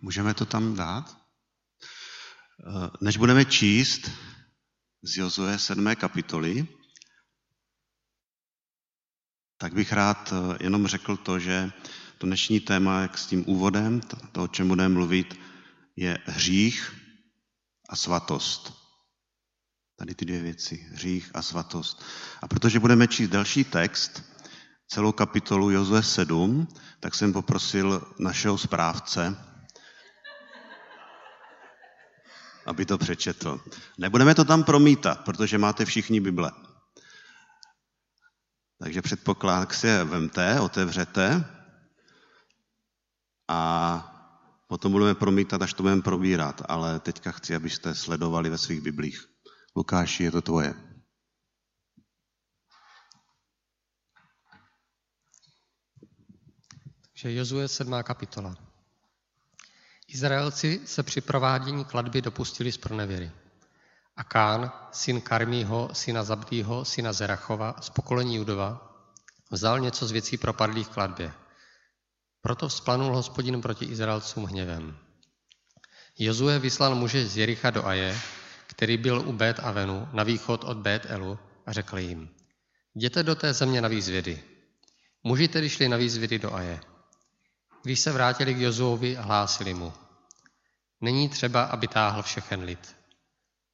Můžeme to tam dát? Eh, než budeme číst z Jozue 7. kapitoly, tak bych rád eh, jenom řekl to, že to dnešní téma, jak s tím úvodem, to, o čem budeme mluvit, je hřích a svatost. Tady ty dvě věci, hřích a svatost. A protože budeme číst další text, celou kapitolu Jozue 7, tak jsem poprosil našeho správce, aby to přečetl. Nebudeme to tam promítat, protože máte všichni Bible. Takže předpoklad si je vemte, otevřete a potom budeme promítat, až to budeme probírat. Ale teďka chci, abyste sledovali ve svých Biblích. Lukáši, je to tvoje. Takže Jozue 7. kapitola. Izraelci se při provádění kladby dopustili z pronevěry. A Kán, syn Karmího, syna Zabdýho, syna Zerachova, z pokolení Judova, vzal něco z věcí propadlých kladbě. Proto vzplanul hospodin proti Izraelcům hněvem. Jozue vyslal muže z Jericha do Aje, který byl u Bet Avenu na východ od Bet Elu a řekl jim, jděte do té země na výzvědy. Muži tedy šli na výzvědy do Aje. Když se vrátili k Jozuovi, hlásili mu. Není třeba, aby táhl všechen lid.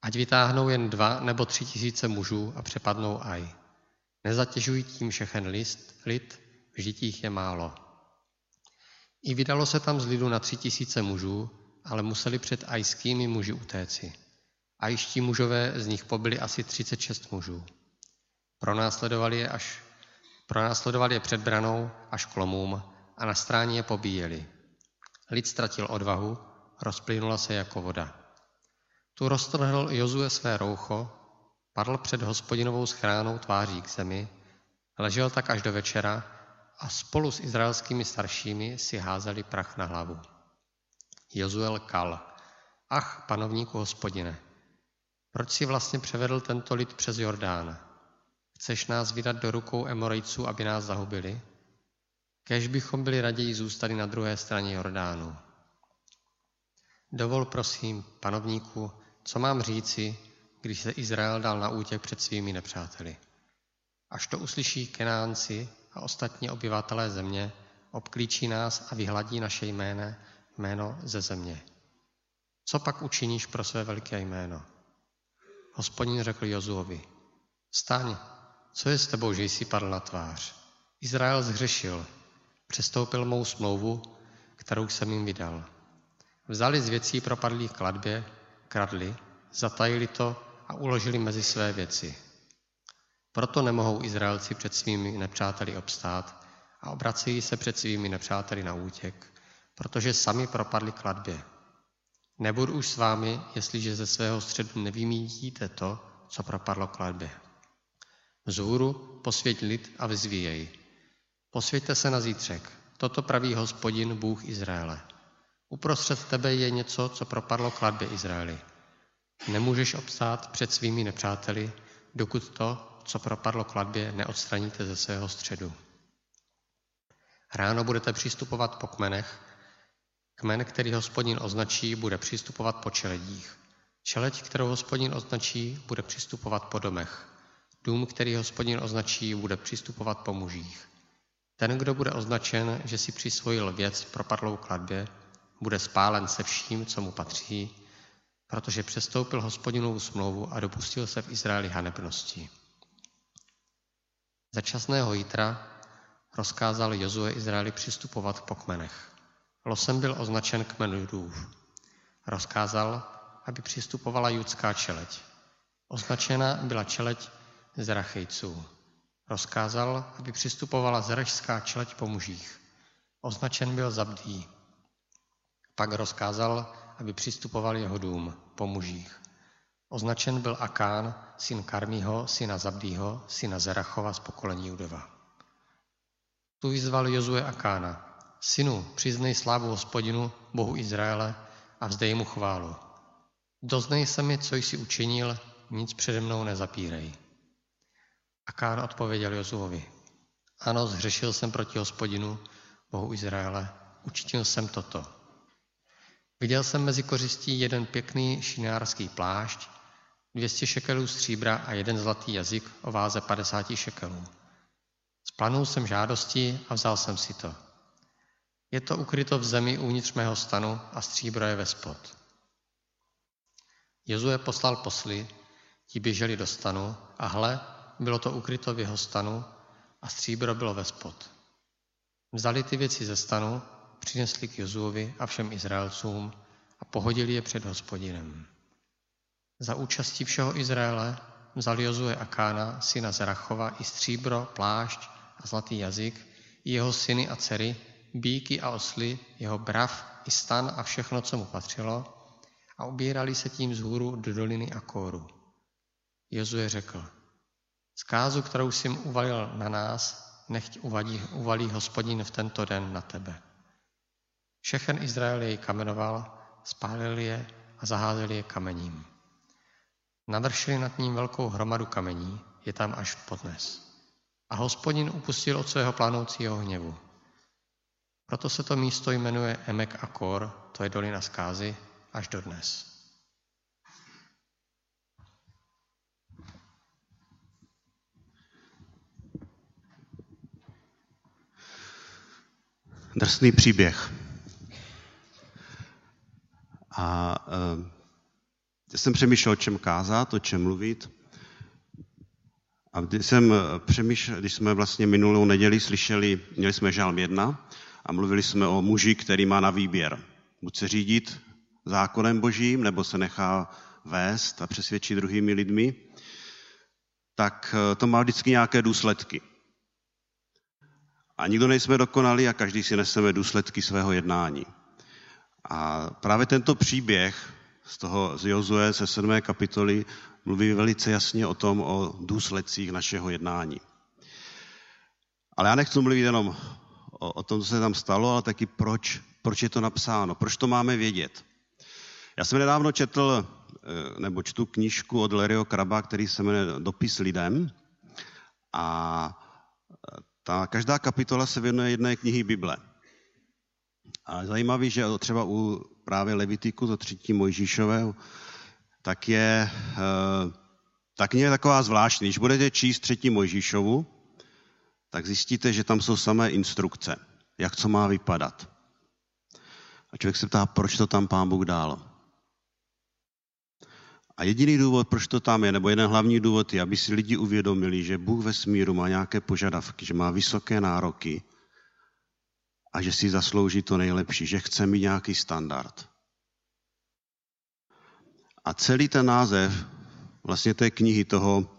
Ať vytáhnou jen dva nebo tři tisíce mužů a přepadnou aj. Nezatěžují tím všechen list, lid, vždyť jich je málo. I vydalo se tam z lidu na tři tisíce mužů, ale museli před ajskými muži utéci. Ajští mužové z nich pobyli asi 36 mužů. Pronásledovali je, až, pronásledovali je před branou až k lomům a na stráně je pobíjeli. Lid ztratil odvahu, rozplynula se jako voda. Tu roztrhl Jozue své roucho, padl před hospodinovou schránou tváří k zemi, ležel tak až do večera a spolu s izraelskými staršími si házeli prach na hlavu. Jozuel kal. Ach, panovníku hospodine, proč si vlastně převedl tento lid přes Jordán? Chceš nás vydat do rukou Emorejců, aby nás zahubili? Kež bychom byli raději zůstali na druhé straně Jordánu. Dovol prosím, panovníku, co mám říci, když se Izrael dal na útěk před svými nepřáteli. Až to uslyší Kenánci a ostatní obyvatelé země, obklíčí nás a vyhladí naše jméno, jméno ze země. Co pak učiníš pro své veliké jméno? Hospodin řekl Jozuovi, staň, co je s tebou, že jsi padl na tvář? Izrael zhřešil, přestoupil mou smlouvu, kterou jsem jim vydal. Vzali z věcí propadlých kladbě, kradli, zatajili to a uložili mezi své věci. Proto nemohou Izraelci před svými nepřáteli obstát a obracejí se před svými nepřáteli na útěk, protože sami propadli kladbě. Nebudu už s vámi, jestliže ze svého středu nevymítíte to, co propadlo kladbě. Vzhůru posvěť lid a vyzvíjej. Posvěďte se na zítřek. Toto praví hospodin, Bůh Izraele. Uprostřed tebe je něco, co propadlo kladbě Izraeli. Nemůžeš obstát před svými nepřáteli, dokud to, co propadlo kladbě, neodstraníte ze svého středu. Ráno budete přistupovat po kmenech. Kmen, který hospodin označí, bude přistupovat po čeledích. Čeleď, kterou hospodin označí, bude přistupovat po domech. Dům, který hospodin označí, bude přistupovat po mužích. Ten, kdo bude označen, že si přisvojil věc propadlou kladbě, bude spálen se vším, co mu patří, protože přestoupil hospodinovou smlouvu a dopustil se v Izraeli hanebnosti. Za časného jítra rozkázal Jozue Izraeli přistupovat po kmenech. Losem byl označen kmen Judův. Rozkázal, aby přistupovala judská čeleť. Označena byla čeleť z Rachejců. Rozkázal, aby přistupovala zražská čeleť po mužích. Označen byl Zabdý. Pak rozkázal, aby přistupoval jeho dům po mužích. Označen byl Akán, syn Karmího, syna Zabdýho, syna Zerachova z pokolení Judova. Tu vyzval Jozue Akána. Synu, přiznej slávu hospodinu, Bohu Izraele, a vzdej mu chválu. Doznej se mi, co jsi učinil, nic přede mnou nezapírej. Akán odpověděl Jozuovi. Ano, zhřešil jsem proti hospodinu, Bohu Izraele, učinil jsem toto. Viděl jsem mezi kořistí jeden pěkný šinářský plášť, 200 šekelů stříbra a jeden zlatý jazyk o váze 50 šekelů. Splanul jsem žádosti a vzal jsem si to. Je to ukryto v zemi uvnitř mého stanu a stříbro je ve spod. Jozue poslal posly, ti běželi do stanu a hle, bylo to ukryto v jeho stanu a stříbro bylo ve spod. Vzali ty věci ze stanu, přinesli k Jozuovi a všem Izraelcům a pohodili je před hospodinem. Za účastí všeho Izraele vzal Jozue Akána, syna Zerachova, i stříbro, plášť a zlatý jazyk, i jeho syny a dcery, bíky a osly, jeho brav i stan a všechno, co mu patřilo, a ubírali se tím vzhůru do doliny Akóru. Jozue řekl, zkázu, kterou jsem uvalil na nás, nechť uvadí, uvalí hospodin v tento den na tebe. Všechen Izrael jej kamenoval, spálil je a zaházel je kamením. Navršili nad ním velkou hromadu kamení, je tam až podnes. A hospodin upustil od svého plánoucího hněvu. Proto se to místo jmenuje Emek Akor, to je dolina zkázy, až do Drsný příběh. A uh, jsem přemýšlel, o čem kázat, o čem mluvit. A když, jsem přemýšlel, když jsme vlastně minulou neděli slyšeli, měli jsme žálm jedna a mluvili jsme o muži, který má na výběr. Buď se řídit zákonem božím, nebo se nechá vést a přesvědčit druhými lidmi, tak eh, to má vždycky nějaké důsledky. A nikdo nejsme dokonali a každý si neseme důsledky svého jednání. A právě tento příběh z toho z Jozue ze 7. kapitoly mluví velice jasně o tom, o důsledcích našeho jednání. Ale já nechci mluvit jenom o, o tom, co se tam stalo, ale taky proč, proč je to napsáno, proč to máme vědět. Já jsem nedávno četl, eh, nebo čtu knížku od Lerio Kraba, který se jmenuje Dopis lidem. A ta každá kapitola se věnuje jedné knihy Bible. A zajímavý, že třeba u právě Levitiku, to třetí Mojžíšového, tak je, eh, ta kniha je taková zvláštní. Když budete číst třetí Mojžíšovu, tak zjistíte, že tam jsou samé instrukce, jak co má vypadat. A člověk se ptá, proč to tam pán Bůh dal. A jediný důvod, proč to tam je, nebo jeden hlavní důvod je, aby si lidi uvědomili, že Bůh ve smíru má nějaké požadavky, že má vysoké nároky a že si zaslouží to nejlepší, že chce mít nějaký standard. A celý ten název vlastně té knihy, toho,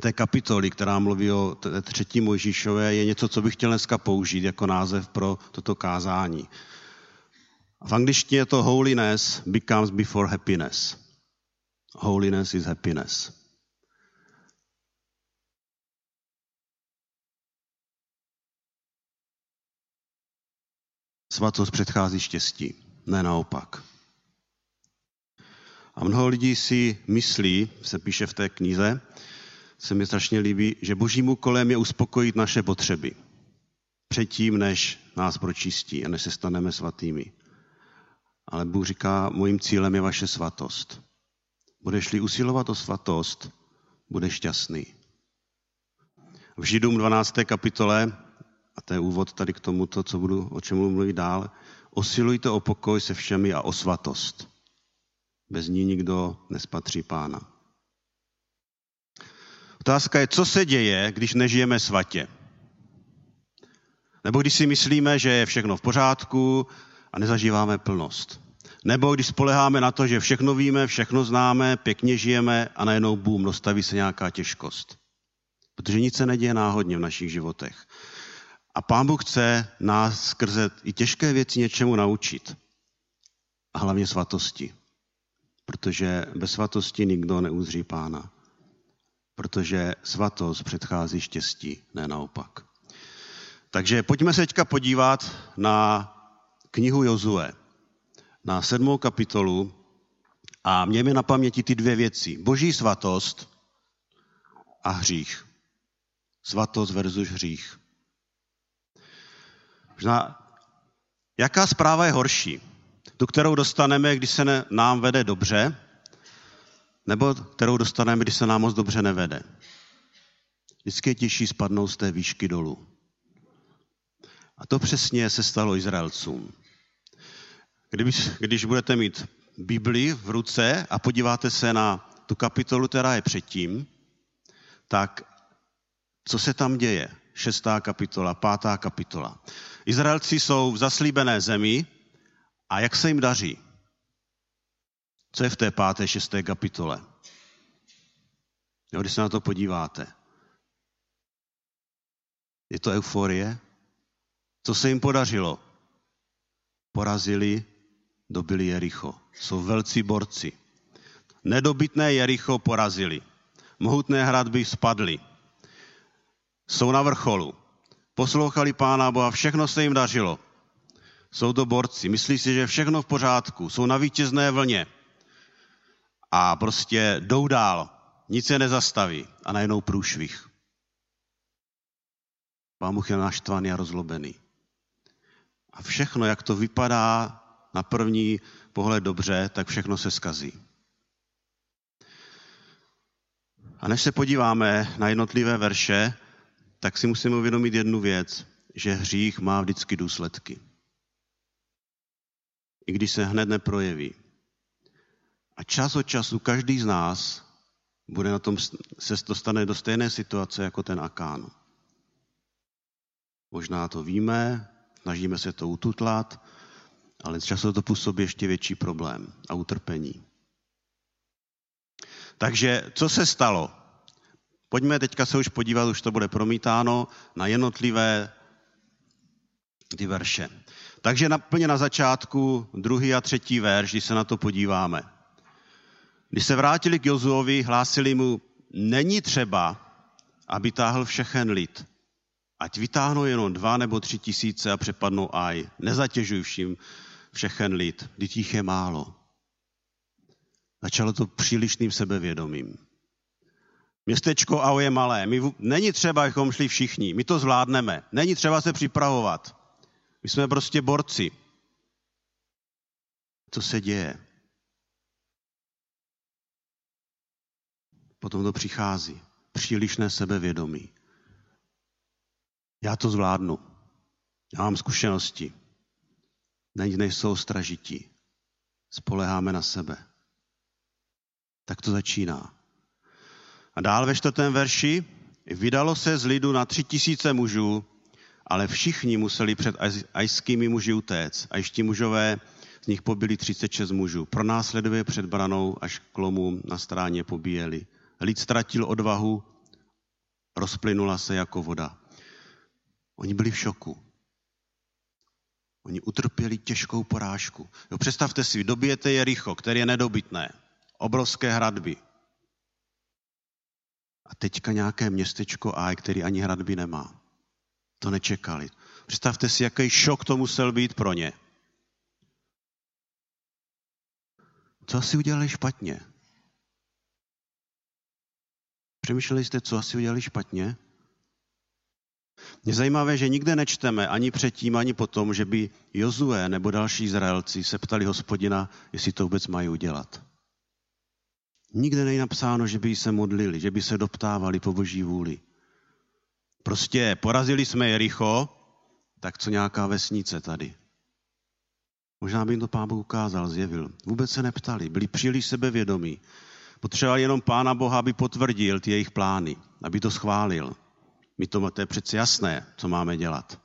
té kapitoly, která mluví o třetí Mojžíšové, je něco, co bych chtěl dneska použít jako název pro toto kázání. V angličtině je to holiness becomes before happiness. Holiness is happiness. Svatost předchází štěstí, ne naopak. A mnoho lidí si myslí, se píše v té knize, se mi strašně líbí, že božím úkolem je uspokojit naše potřeby. Předtím, než nás pročistí a než se staneme svatými. Ale Bůh říká, mojím cílem je vaše svatost. Budeš-li usilovat o svatost, budeš šťastný. V Židům 12. kapitole, a to je úvod tady k tomuto, co budu, o čem budu mluvit dál, osilujte o pokoj se všemi a o svatost. Bez ní nikdo nespatří pána. Otázka je, co se děje, když nežijeme svatě. Nebo když si myslíme, že je všechno v pořádku a nezažíváme plnost. Nebo když spoleháme na to, že všechno víme, všechno známe, pěkně žijeme a najednou bům, dostaví se nějaká těžkost. Protože nic se neděje náhodně v našich životech. A Pán Bůh chce nás skrze i těžké věci něčemu naučit. A hlavně svatosti. Protože bez svatosti nikdo neuzří Pána. Protože svatost předchází štěstí, ne naopak. Takže pojďme se teďka podívat na knihu Jozue na sedmou kapitolu a mějme na paměti ty dvě věci. Boží svatost a hřích. Svatost versus hřích. Možná, jaká zpráva je horší? Tu, kterou dostaneme, když se nám vede dobře, nebo kterou dostaneme, když se nám moc dobře nevede. Vždycky je těžší spadnout z té výšky dolů. A to přesně se stalo Izraelcům. Když, když budete mít Bibli v ruce a podíváte se na tu kapitolu, která je předtím, tak co se tam děje? Šestá kapitola, pátá kapitola. Izraelci jsou v zaslíbené zemi a jak se jim daří? Co je v té páté, šesté kapitole? Jo, když se na to podíváte. Je to euforie? Co se jim podařilo? Porazili, dobili Jericho. Jsou velcí borci. Nedobytné Jericho porazili. Mohutné hradby spadly. Jsou na vrcholu. Poslouchali Pána Boha, všechno se jim dařilo. Jsou to borci, myslí si, že je všechno v pořádku, jsou na vítězné vlně a prostě jdou dál, nic se nezastaví a najednou průšvih. Pán Bůh je naštvaný a rozlobený. A všechno, jak to vypadá na první pohled dobře, tak všechno se skazí. A než se podíváme na jednotlivé verše, tak si musíme uvědomit jednu věc, že hřích má vždycky důsledky. I když se hned neprojeví. A čas od času každý z nás bude na tom, se dostane do stejné situace jako ten Akán. Možná to víme, snažíme se to ututlat, ale často to působí ještě větší problém a utrpení. Takže co se stalo? Pojďme teďka se už podívat, už to bude promítáno, na jednotlivé ty verše. Takže naplně na začátku druhý a třetí verš, když se na to podíváme. Když se vrátili k Jozuovi, hlásili mu, není třeba, aby táhl všechen lid. Ať vytáhnou jenom dva nebo tři tisíce a přepadnou aj. Nezatěžuj vším všechen lid, když jich je málo. Začalo to přílišným sebevědomím. Městečko Ao je malé. My, není třeba, abychom šli všichni. My to zvládneme. Není třeba se připravovat. My jsme prostě borci. Co se děje? Potom to přichází. Přílišné sebevědomí. Já to zvládnu. Já mám zkušenosti. Nejsou stražití. Spoleháme na sebe. Tak to začíná. A dál ve čtvrtém verši, vydalo se z lidu na tři tisíce mužů, ale všichni museli před ajskými muži utéct. A ještě mužové z nich pobili 36 mužů. Pro následuje před branou až k lomu na stráně pobíjeli. Lid ztratil odvahu, rozplynula se jako voda. Oni byli v šoku. Oni utrpěli těžkou porážku. Jo, představte si, dobijete Jericho, které je nedobytné. Obrovské hradby. A teďka nějaké městečko A, který ani hradby nemá. To nečekali. Představte si, jaký šok to musel být pro ně. Co asi udělali špatně? Přemýšleli jste, co asi udělali špatně? Je zajímavé, že nikde nečteme ani předtím, ani potom, že by Jozue nebo další Izraelci se ptali hospodina, jestli to vůbec mají udělat. Nikde není napsáno, že by se modlili, že by se doptávali po boží vůli. Prostě porazili jsme Jericho, tak co nějaká vesnice tady. Možná by jim to pán Bůh ukázal, zjevil. Vůbec se neptali, byli příliš sebevědomí. Potřebovali jenom pána Boha, aby potvrdil ty jejich plány, aby to schválil. My to, to je přece jasné, co máme dělat.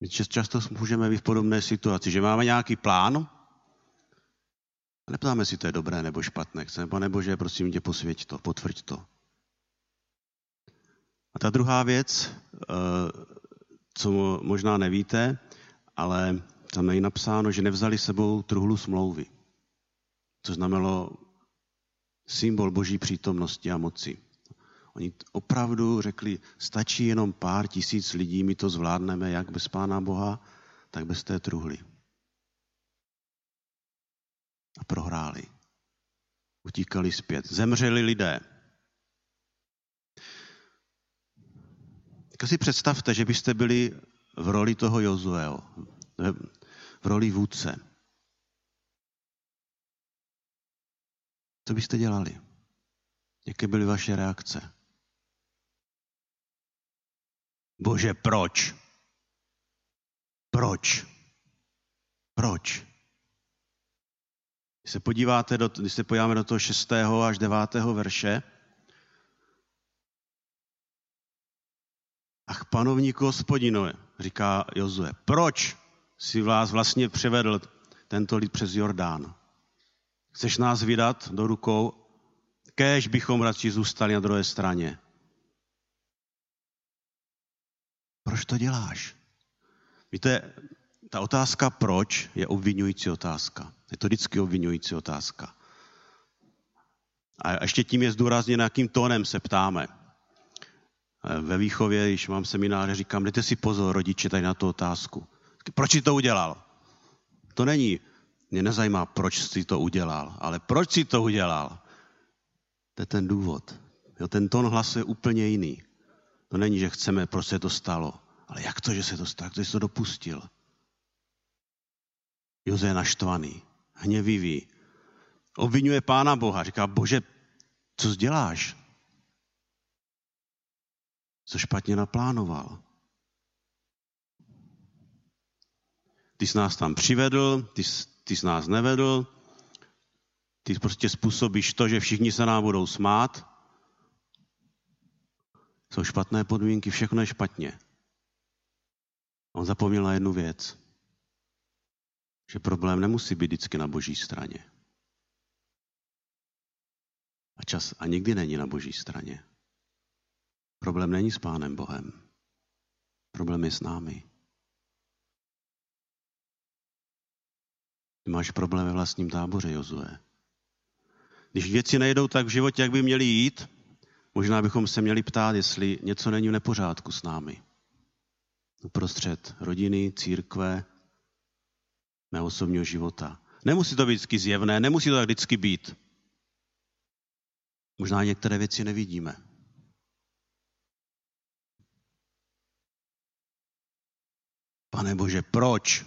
My často můžeme být v podobné situaci, že máme nějaký plán, a neptáme si, to je dobré nebo špatné. Chceme, pane Bože, prosím tě, posvěť to, potvrď to. A ta druhá věc, eh, co možná nevíte, ale tam je napsáno, že nevzali sebou truhlu smlouvy. To znamenalo symbol boží přítomnosti a moci. Oni opravdu řekli, stačí jenom pár tisíc lidí, my to zvládneme jak bez Pána Boha, tak bez té truhly. A prohráli. Utíkali zpět. Zemřeli lidé. Tak si představte, že byste byli v roli toho Jozueho. v roli vůdce. Co byste dělali? Jaké byly vaše reakce? Bože, proč? Proč? Proč? Když se podíváte, do, když se podíváme do toho 6. až 9. verše, Ach, panovníku hospodinové, říká Jozue, proč si vás vlastně převedl tento lid přes Jordán? Chceš nás vydat do rukou? Kéž bychom radši zůstali na druhé straně. Proč to děláš? Víte, ta otázka proč je obvinující otázka. Je to vždycky obvinující otázka. A ještě tím je zdůrazněno, jakým tónem se ptáme. Ve výchově, když mám semináře, říkám, dejte si pozor, rodiče, tady na tu otázku. Proč jsi to udělal? To není, mě nezajímá, proč jsi to udělal, ale proč jsi to udělal? To je ten důvod. Jo, ten tón hlasu je úplně jiný. To není, že chceme, proč se to stalo, ale jak to, že se to stalo, jak to jsi to dopustil. Joze je naštvaný, hněvivý. Obvinuje Pána Boha, říká, bože, co děláš? Co špatně naplánoval? Ty jsi nás tam přivedl, ty, jsi, ty jsi nás nevedl, ty prostě způsobíš to, že všichni se nám budou smát. Jsou špatné podmínky, všechno je špatně. On zapomněl na jednu věc že problém nemusí být vždycky na boží straně. A čas a nikdy není na boží straně. Problém není s Pánem Bohem. Problém je s námi. Ty máš problém ve vlastním táboře, Jozue. Když věci nejdou tak v životě, jak by měly jít, možná bychom se měli ptát, jestli něco není v nepořádku s námi. Uprostřed rodiny, církve, mého osobního života. Nemusí to být vždycky zjevné, nemusí to tak vždycky být. Možná některé věci nevidíme. Pane Bože, proč?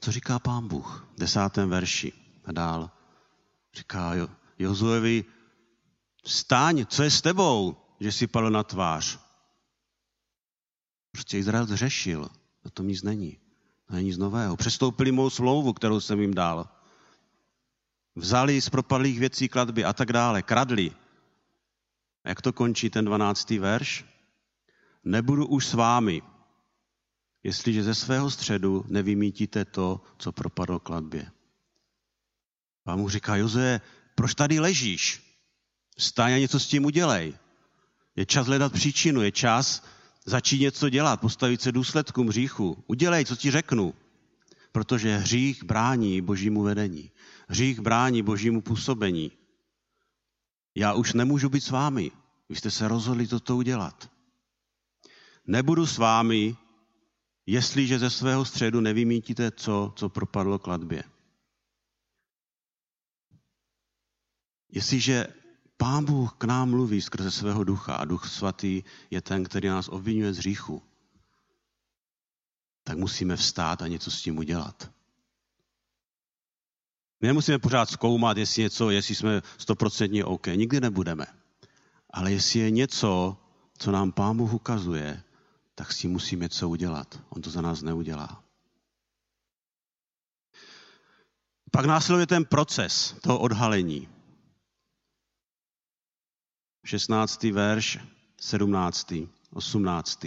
Co říká pán Bůh v desátém verši a dál? Říká jo, Jozuevi, vstaň, co je s tebou, že jsi padl na tvář? Prostě Izrael zřešil. Na tom nic není. To není nic nového. Přestoupili mou smlouvu, kterou jsem jim dal. Vzali z propadlých věcí kladby a tak dále. Kradli. A jak to končí ten 12. verš? Nebudu už s vámi, jestliže ze svého středu nevymítíte to, co propadlo kladbě. Pán mu říká, Joze, proč tady ležíš? Vstaň a něco s tím udělej. Je čas hledat příčinu, je čas Začít něco dělat, postavit se důsledkům hříchu. Udělej, co ti řeknu. Protože hřích brání božímu vedení. Hřích brání božímu působení. Já už nemůžu být s vámi. Vy jste se rozhodli toto udělat. Nebudu s vámi, jestliže ze svého středu nevymítíte co, co propadlo kladbě. Jestliže Pán Bůh k nám mluví skrze svého ducha a duch svatý je ten, který nás obvinuje z hříchu. Tak musíme vstát a něco s tím udělat. My nemusíme pořád zkoumat, jestli něco, jestli jsme stoprocentně OK. Nikdy nebudeme. Ale jestli je něco, co nám Pán Bůh ukazuje, tak s tím musíme něco udělat. On to za nás neudělá. Pak následuje ten proces toho odhalení. 16. verš, 17. 18.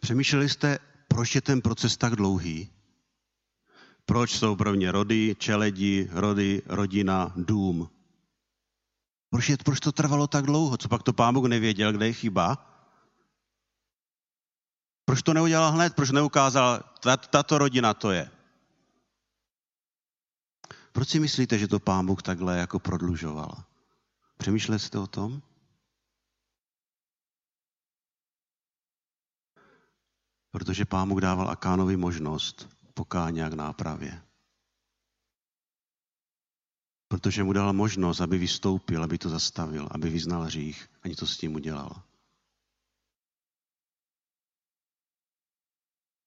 Přemýšleli jste, proč je ten proces tak dlouhý? Proč jsou prvně rody, čeledi, rody, rodina, dům? Proč, je, proč to trvalo tak dlouho? Co pak to pán Bůh nevěděl, kde je chyba? Proč to neudělal hned? Proč neukázal, tato rodina to je? Proč si myslíte, že to pán Bůh takhle jako prodlužoval? Přemýšleli jste o tom? Protože pán mu dával Akánovi možnost pokání k nápravě. Protože mu dal možnost, aby vystoupil, aby to zastavil, aby vyznal hřích a něco s tím udělal.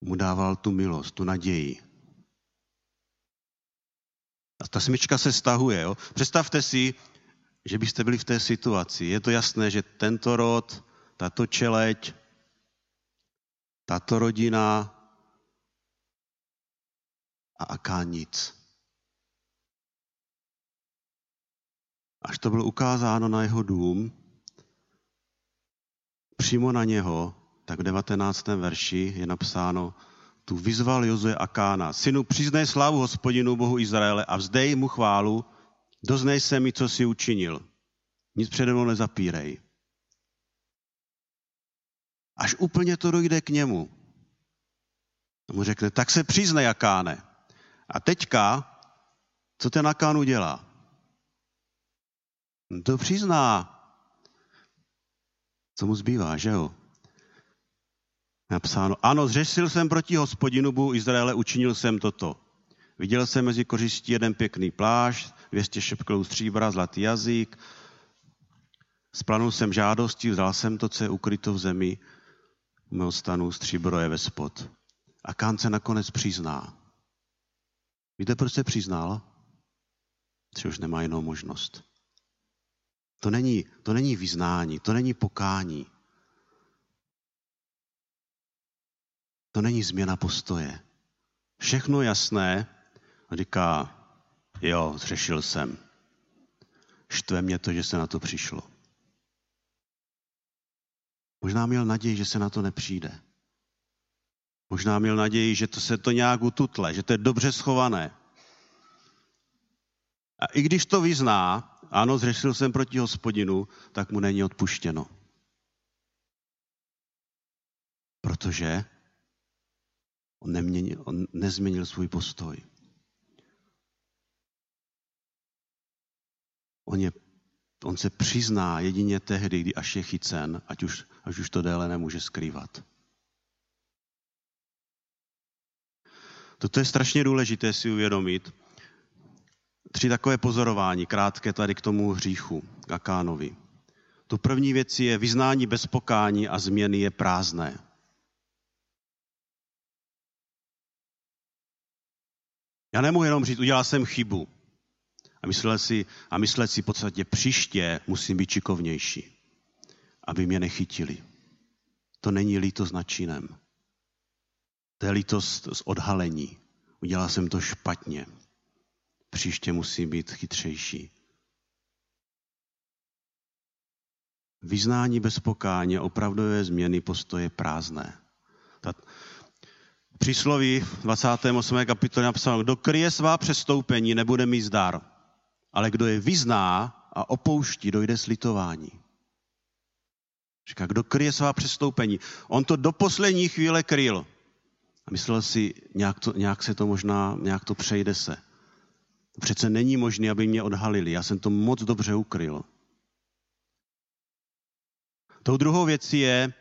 mu dával tu milost, tu naději. A ta smyčka se stahuje. Jo? Představte si, že byste byli v té situaci. Je to jasné, že tento rod, tato čeleť, tato rodina a aká nic. Až to bylo ukázáno na jeho dům, přímo na něho, tak v 19. verši je napsáno, tu vyzval Jozue Akána, synu, přiznej slávu hospodinu Bohu Izraele a vzdej mu chválu, doznej se mi, co si učinil. Nic přede mnou nezapírej. Až úplně to dojde k němu. A mu řekne, tak se přiznej, Akáne. A teďka, co ten Akán udělá? No to přizná. Co mu zbývá, že jo? Napsáno, ano, zřešil jsem proti hospodinu Bohu Izraele, učinil jsem toto. Viděl jsem mezi kořistí jeden pěkný plášť, 200 šepklů stříbra, zlatý jazyk. Splanul jsem žádostí, vzal jsem to, co je ukryto v zemi, u mého stanu stříbro je ve spod. A Kán se nakonec přizná. Víte, proč se přiznal? Že už nemá jinou možnost. To není, to není vyznání, to není pokání. To není změna postoje. Všechno jasné říká, jo, zřešil jsem. Štve mě to, že se na to přišlo. Možná měl naději, že se na to nepřijde. Možná měl naději, že to se to nějak ututle, že to je dobře schované. A i když to vyzná, ano, zřešil jsem proti hospodinu, tak mu není odpuštěno. Protože on, neměnil, on nezměnil svůj postoj. On, je, on se přizná jedině tehdy, kdy až je chycen, ať už, až už to déle nemůže skrývat. Toto je strašně důležité si uvědomit. Tři takové pozorování, krátké tady k tomu hříchu, Akánovi. Tu první věc je vyznání bez pokání a změny je prázdné. Já nemohu jenom říct, udělal jsem chybu. A myslet si, a myslet si v podstatě příště musím být čikovnější, aby mě nechytili. To není lítost nad činem. To je lítost z odhalení. Udělal jsem to špatně. Příště musím být chytřejší. Vyznání bez pokáně, opravdové změny postoje prázdné. Přísloví 28. kapitole napsal, kdo kryje svá přestoupení, nebude mít zdar, ale kdo je vyzná a opouští, dojde slitování. Říká, kdo kryje svá přestoupení. On to do poslední chvíle kryl. A myslel si, nějak, to, nějak se to možná, nějak to přejde se. Přece není možné, aby mě odhalili. Já jsem to moc dobře ukryl. Tou druhou věcí je,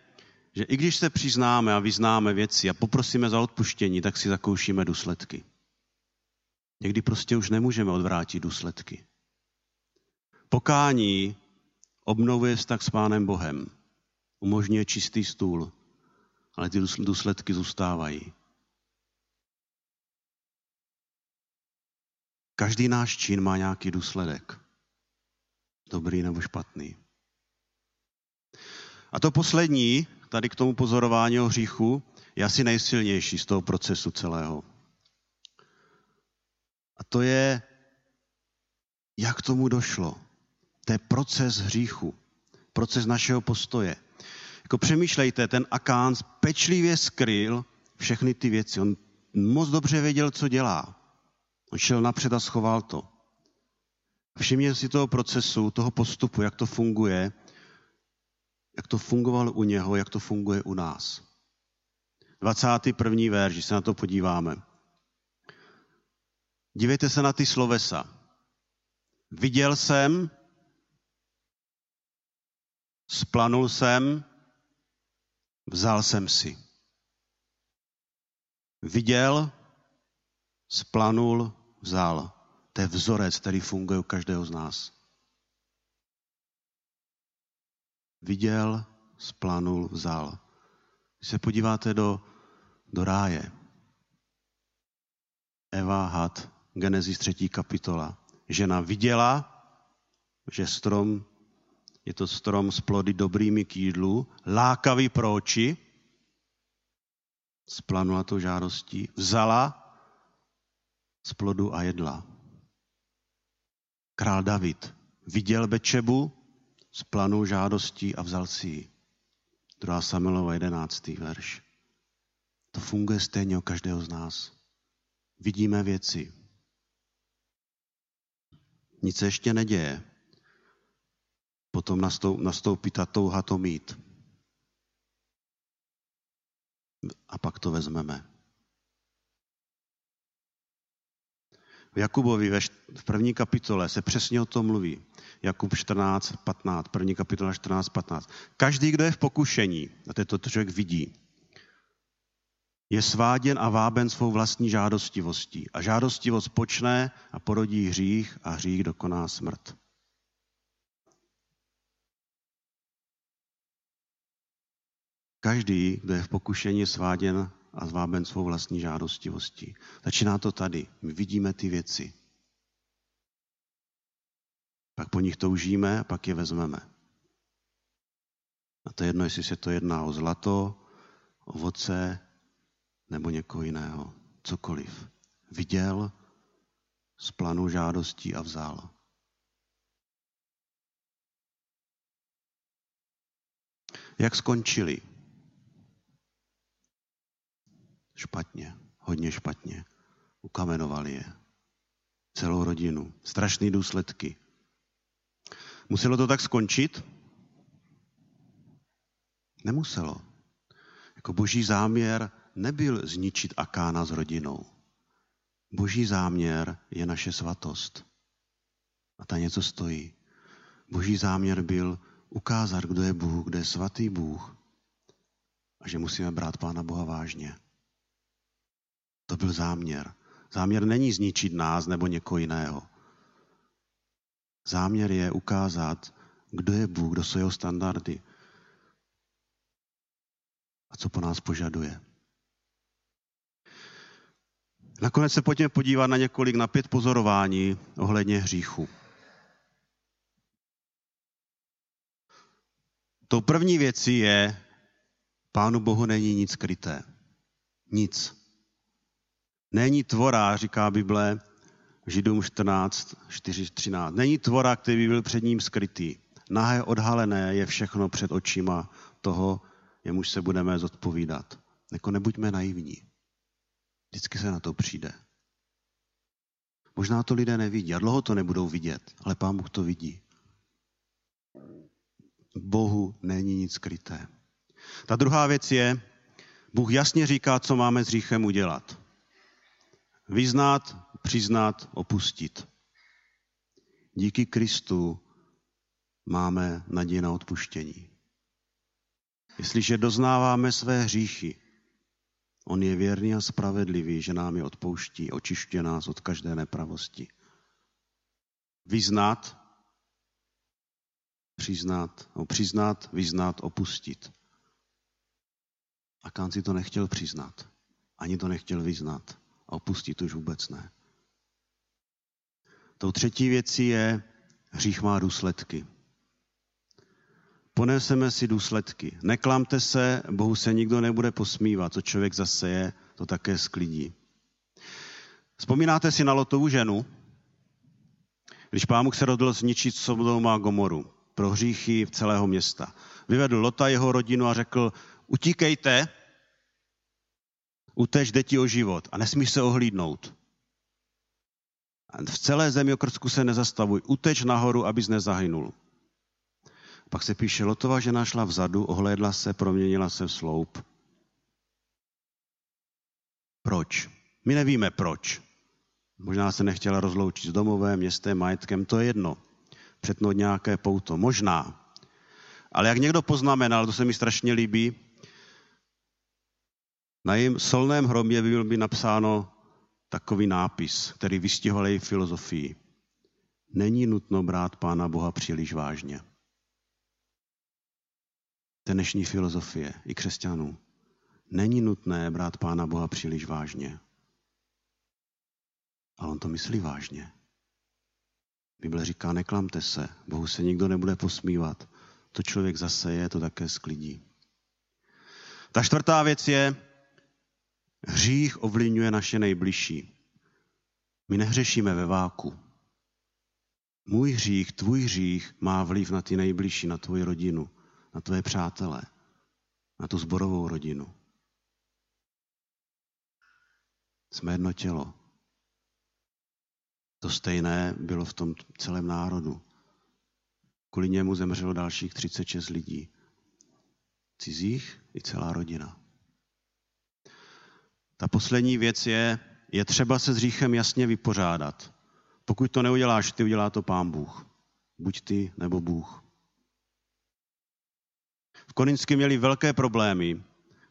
že i když se přiznáme a vyznáme věci a poprosíme za odpuštění, tak si zakoušíme důsledky. Někdy prostě už nemůžeme odvrátit důsledky. Pokání obnovuje vztah s Pánem Bohem. Umožňuje čistý stůl, ale ty důsledky zůstávají. Každý náš čin má nějaký důsledek. Dobrý nebo špatný. A to poslední, tady k tomu pozorování o hříchu, je asi nejsilnější z toho procesu celého. A to je, jak tomu došlo. To je proces hříchu, proces našeho postoje. Jako přemýšlejte, ten Akán pečlivě skryl všechny ty věci. On moc dobře věděl, co dělá. On šel napřed a schoval to. Všimněte si toho procesu, toho postupu, jak to funguje, jak to fungovalo u něho, jak to funguje u nás. 21. verš, když se na to podíváme. Dívejte se na ty slovesa. Viděl jsem, splanul jsem, vzal jsem si. Viděl, splanul, vzal. To je vzorec, který funguje u každého z nás. Viděl, splanul, vzal. Když se podíváte do, do ráje. Eva had, Genesis 3. kapitola. Žena viděla, že strom je to strom s plody dobrými k jídlu, lákavý pro oči, splanula to žádostí, vzala z plodu a jedla. Král David viděl Bečebu, splanul žádostí a vzal si ji. 2. Samuelova 11. verš. To funguje stejně u každého z nás. Vidíme věci. Nic se ještě neděje. Potom nastoupí ta touha to mít. A pak to vezmeme. V Jakubovi v první kapitole se přesně o tom mluví. Jakub 14, 15, první kapitola 14, 15. Každý, kdo je v pokušení, a to je to, co člověk vidí, je sváděn a váben svou vlastní žádostivostí. A žádostivost počne a porodí hřích a hřích dokoná smrt. Každý, kdo je v pokušení, je sváděn a zváben svou vlastní žádostivostí. Začíná to tady. My vidíme ty věci. Pak po nich toužíme a pak je vezmeme. A to je jedno, jestli se to jedná o zlato, ovoce nebo někoho jiného. Cokoliv. Viděl, splanul žádostí a vzal. Jak skončili? Špatně, hodně špatně. Ukamenovali je. Celou rodinu. Strašné důsledky. Muselo to tak skončit? Nemuselo. Jako boží záměr nebyl zničit Akána s rodinou. Boží záměr je naše svatost. A ta něco stojí. Boží záměr byl ukázat, kdo je Bůh, kdo je svatý Bůh a že musíme brát Pána Boha vážně. To byl záměr. Záměr není zničit nás nebo někoho jiného. Záměr je ukázat, kdo je Bůh, kdo jsou jeho standardy a co po nás požaduje. Nakonec se pojďme podívat na několik, na pět pozorování ohledně hříchu. Tou první věcí je, Pánu Bohu není nic skryté. Nic. Není tvora, říká Bible, Židům 14, 4, 13. Není tvora, který by byl před ním skrytý. Nahé odhalené je všechno před očima toho, jemuž se budeme zodpovídat. Jako nebuďme naivní. Vždycky se na to přijde. Možná to lidé nevidí a dlouho to nebudou vidět, ale Pán Bůh to vidí. Bohu není nic skryté. Ta druhá věc je, Bůh jasně říká, co máme s hříchem udělat. Vyznat, přiznat, opustit. Díky Kristu máme naději na odpuštění. Jestliže doznáváme své hříchy, On je věrný a spravedlivý, že nám je odpouští, očišťuje nás od každé nepravosti. Vyznat, přiznat, no, přiznat, vyznat, opustit. A Kán si to nechtěl přiznat, ani to nechtěl vyznat a opustit už vůbec ne. Tou třetí věcí je, hřích má důsledky. Poneseme si důsledky. Neklamte se, Bohu se nikdo nebude posmívat. Co člověk zase je, to také sklidí. Vzpomínáte si na Lotovu ženu? Když pán se rodil zničit Sodomu a Gomoru pro hříchy celého města. Vyvedl Lota jeho rodinu a řekl, utíkejte, utež děti o život a nesmíš se ohlídnout. V celé zemi okrsku se nezastavuj, uteč nahoru, abys nezahynul. Pak se píše, Lotová žena šla vzadu, ohlédla se, proměnila se v sloup. Proč? My nevíme proč. Možná se nechtěla rozloučit s domovem, městem, majetkem, to je jedno. Přetnout nějaké pouto. Možná. Ale jak někdo poznamenal, to se mi strašně líbí, na jejím solném hrobě by byl by napsáno takový nápis, který vystihoval její filozofii. Není nutno brát Pána Boha příliš vážně dnešní filozofie i křesťanů. není nutné brát Pána Boha příliš vážně. Ale on to myslí vážně. Bible říká, neklamte se, Bohu se nikdo nebude posmívat. To člověk zaseje, to také sklidí. Ta čtvrtá věc je, hřích ovlivňuje naše nejbližší. My nehřešíme ve váku. Můj hřích, tvůj hřích má vliv na ty nejbližší, na tvoji rodinu, na tvoje přátele, na tu zborovou rodinu. Jsme jedno tělo. To stejné bylo v tom celém národu. Kvůli němu zemřelo dalších 36 lidí. Cizích i celá rodina. Ta poslední věc je, je třeba se s hříchem jasně vypořádat. Pokud to neuděláš ty, udělá to pán Bůh. Buď ty nebo Bůh. Korinsky měli velké problémy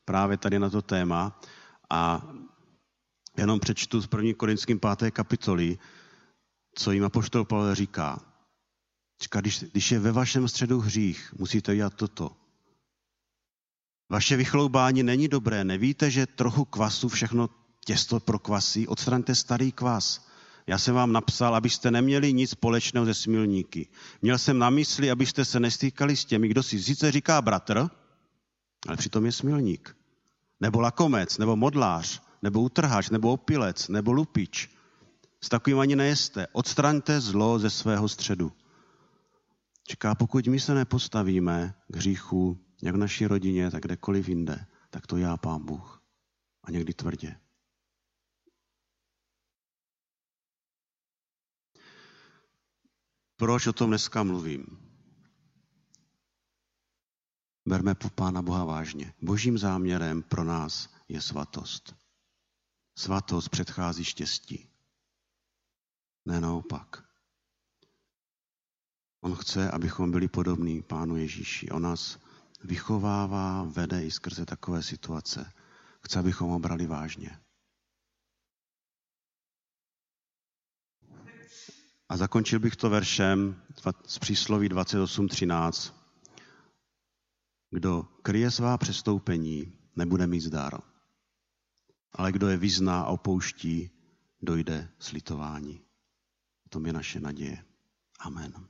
právě tady na to téma a jenom přečtu z 1. Korinským 5. kapitoly, co jim apoštol Pavel říká. Říká, když, když je ve vašem středu hřích, musíte dělat toto. Vaše vychloubání není dobré. Nevíte, že trochu kvasu všechno těsto prokvasí? Odstraňte starý kvas. Já jsem vám napsal, abyste neměli nic společného ze smilníky. Měl jsem na mysli, abyste se nestýkali s těmi, kdo si sice říká bratr, ale přitom je smilník. Nebo lakomec, nebo modlář, nebo utrhač, nebo opilec, nebo lupič. S takovým ani nejeste. Odstraňte zlo ze svého středu. Říká, pokud my se nepostavíme k hříchu, jak v naší rodině, tak kdekoliv jinde, tak to já, pán Bůh. A někdy tvrdě. Proč o tom dneska mluvím? Berme Pána Boha vážně. Božím záměrem pro nás je svatost. Svatost předchází štěstí. Ne naopak. On chce, abychom byli podobní Pánu Ježíši. On nás vychovává, vede i skrze takové situace. Chce, abychom ho brali vážně. A zakončil bych to veršem z přísloví 28.13. Kdo kryje svá přestoupení, nebude mít zdar. Ale kdo je vyzná a opouští, dojde slitování. To je naše naděje. Amen.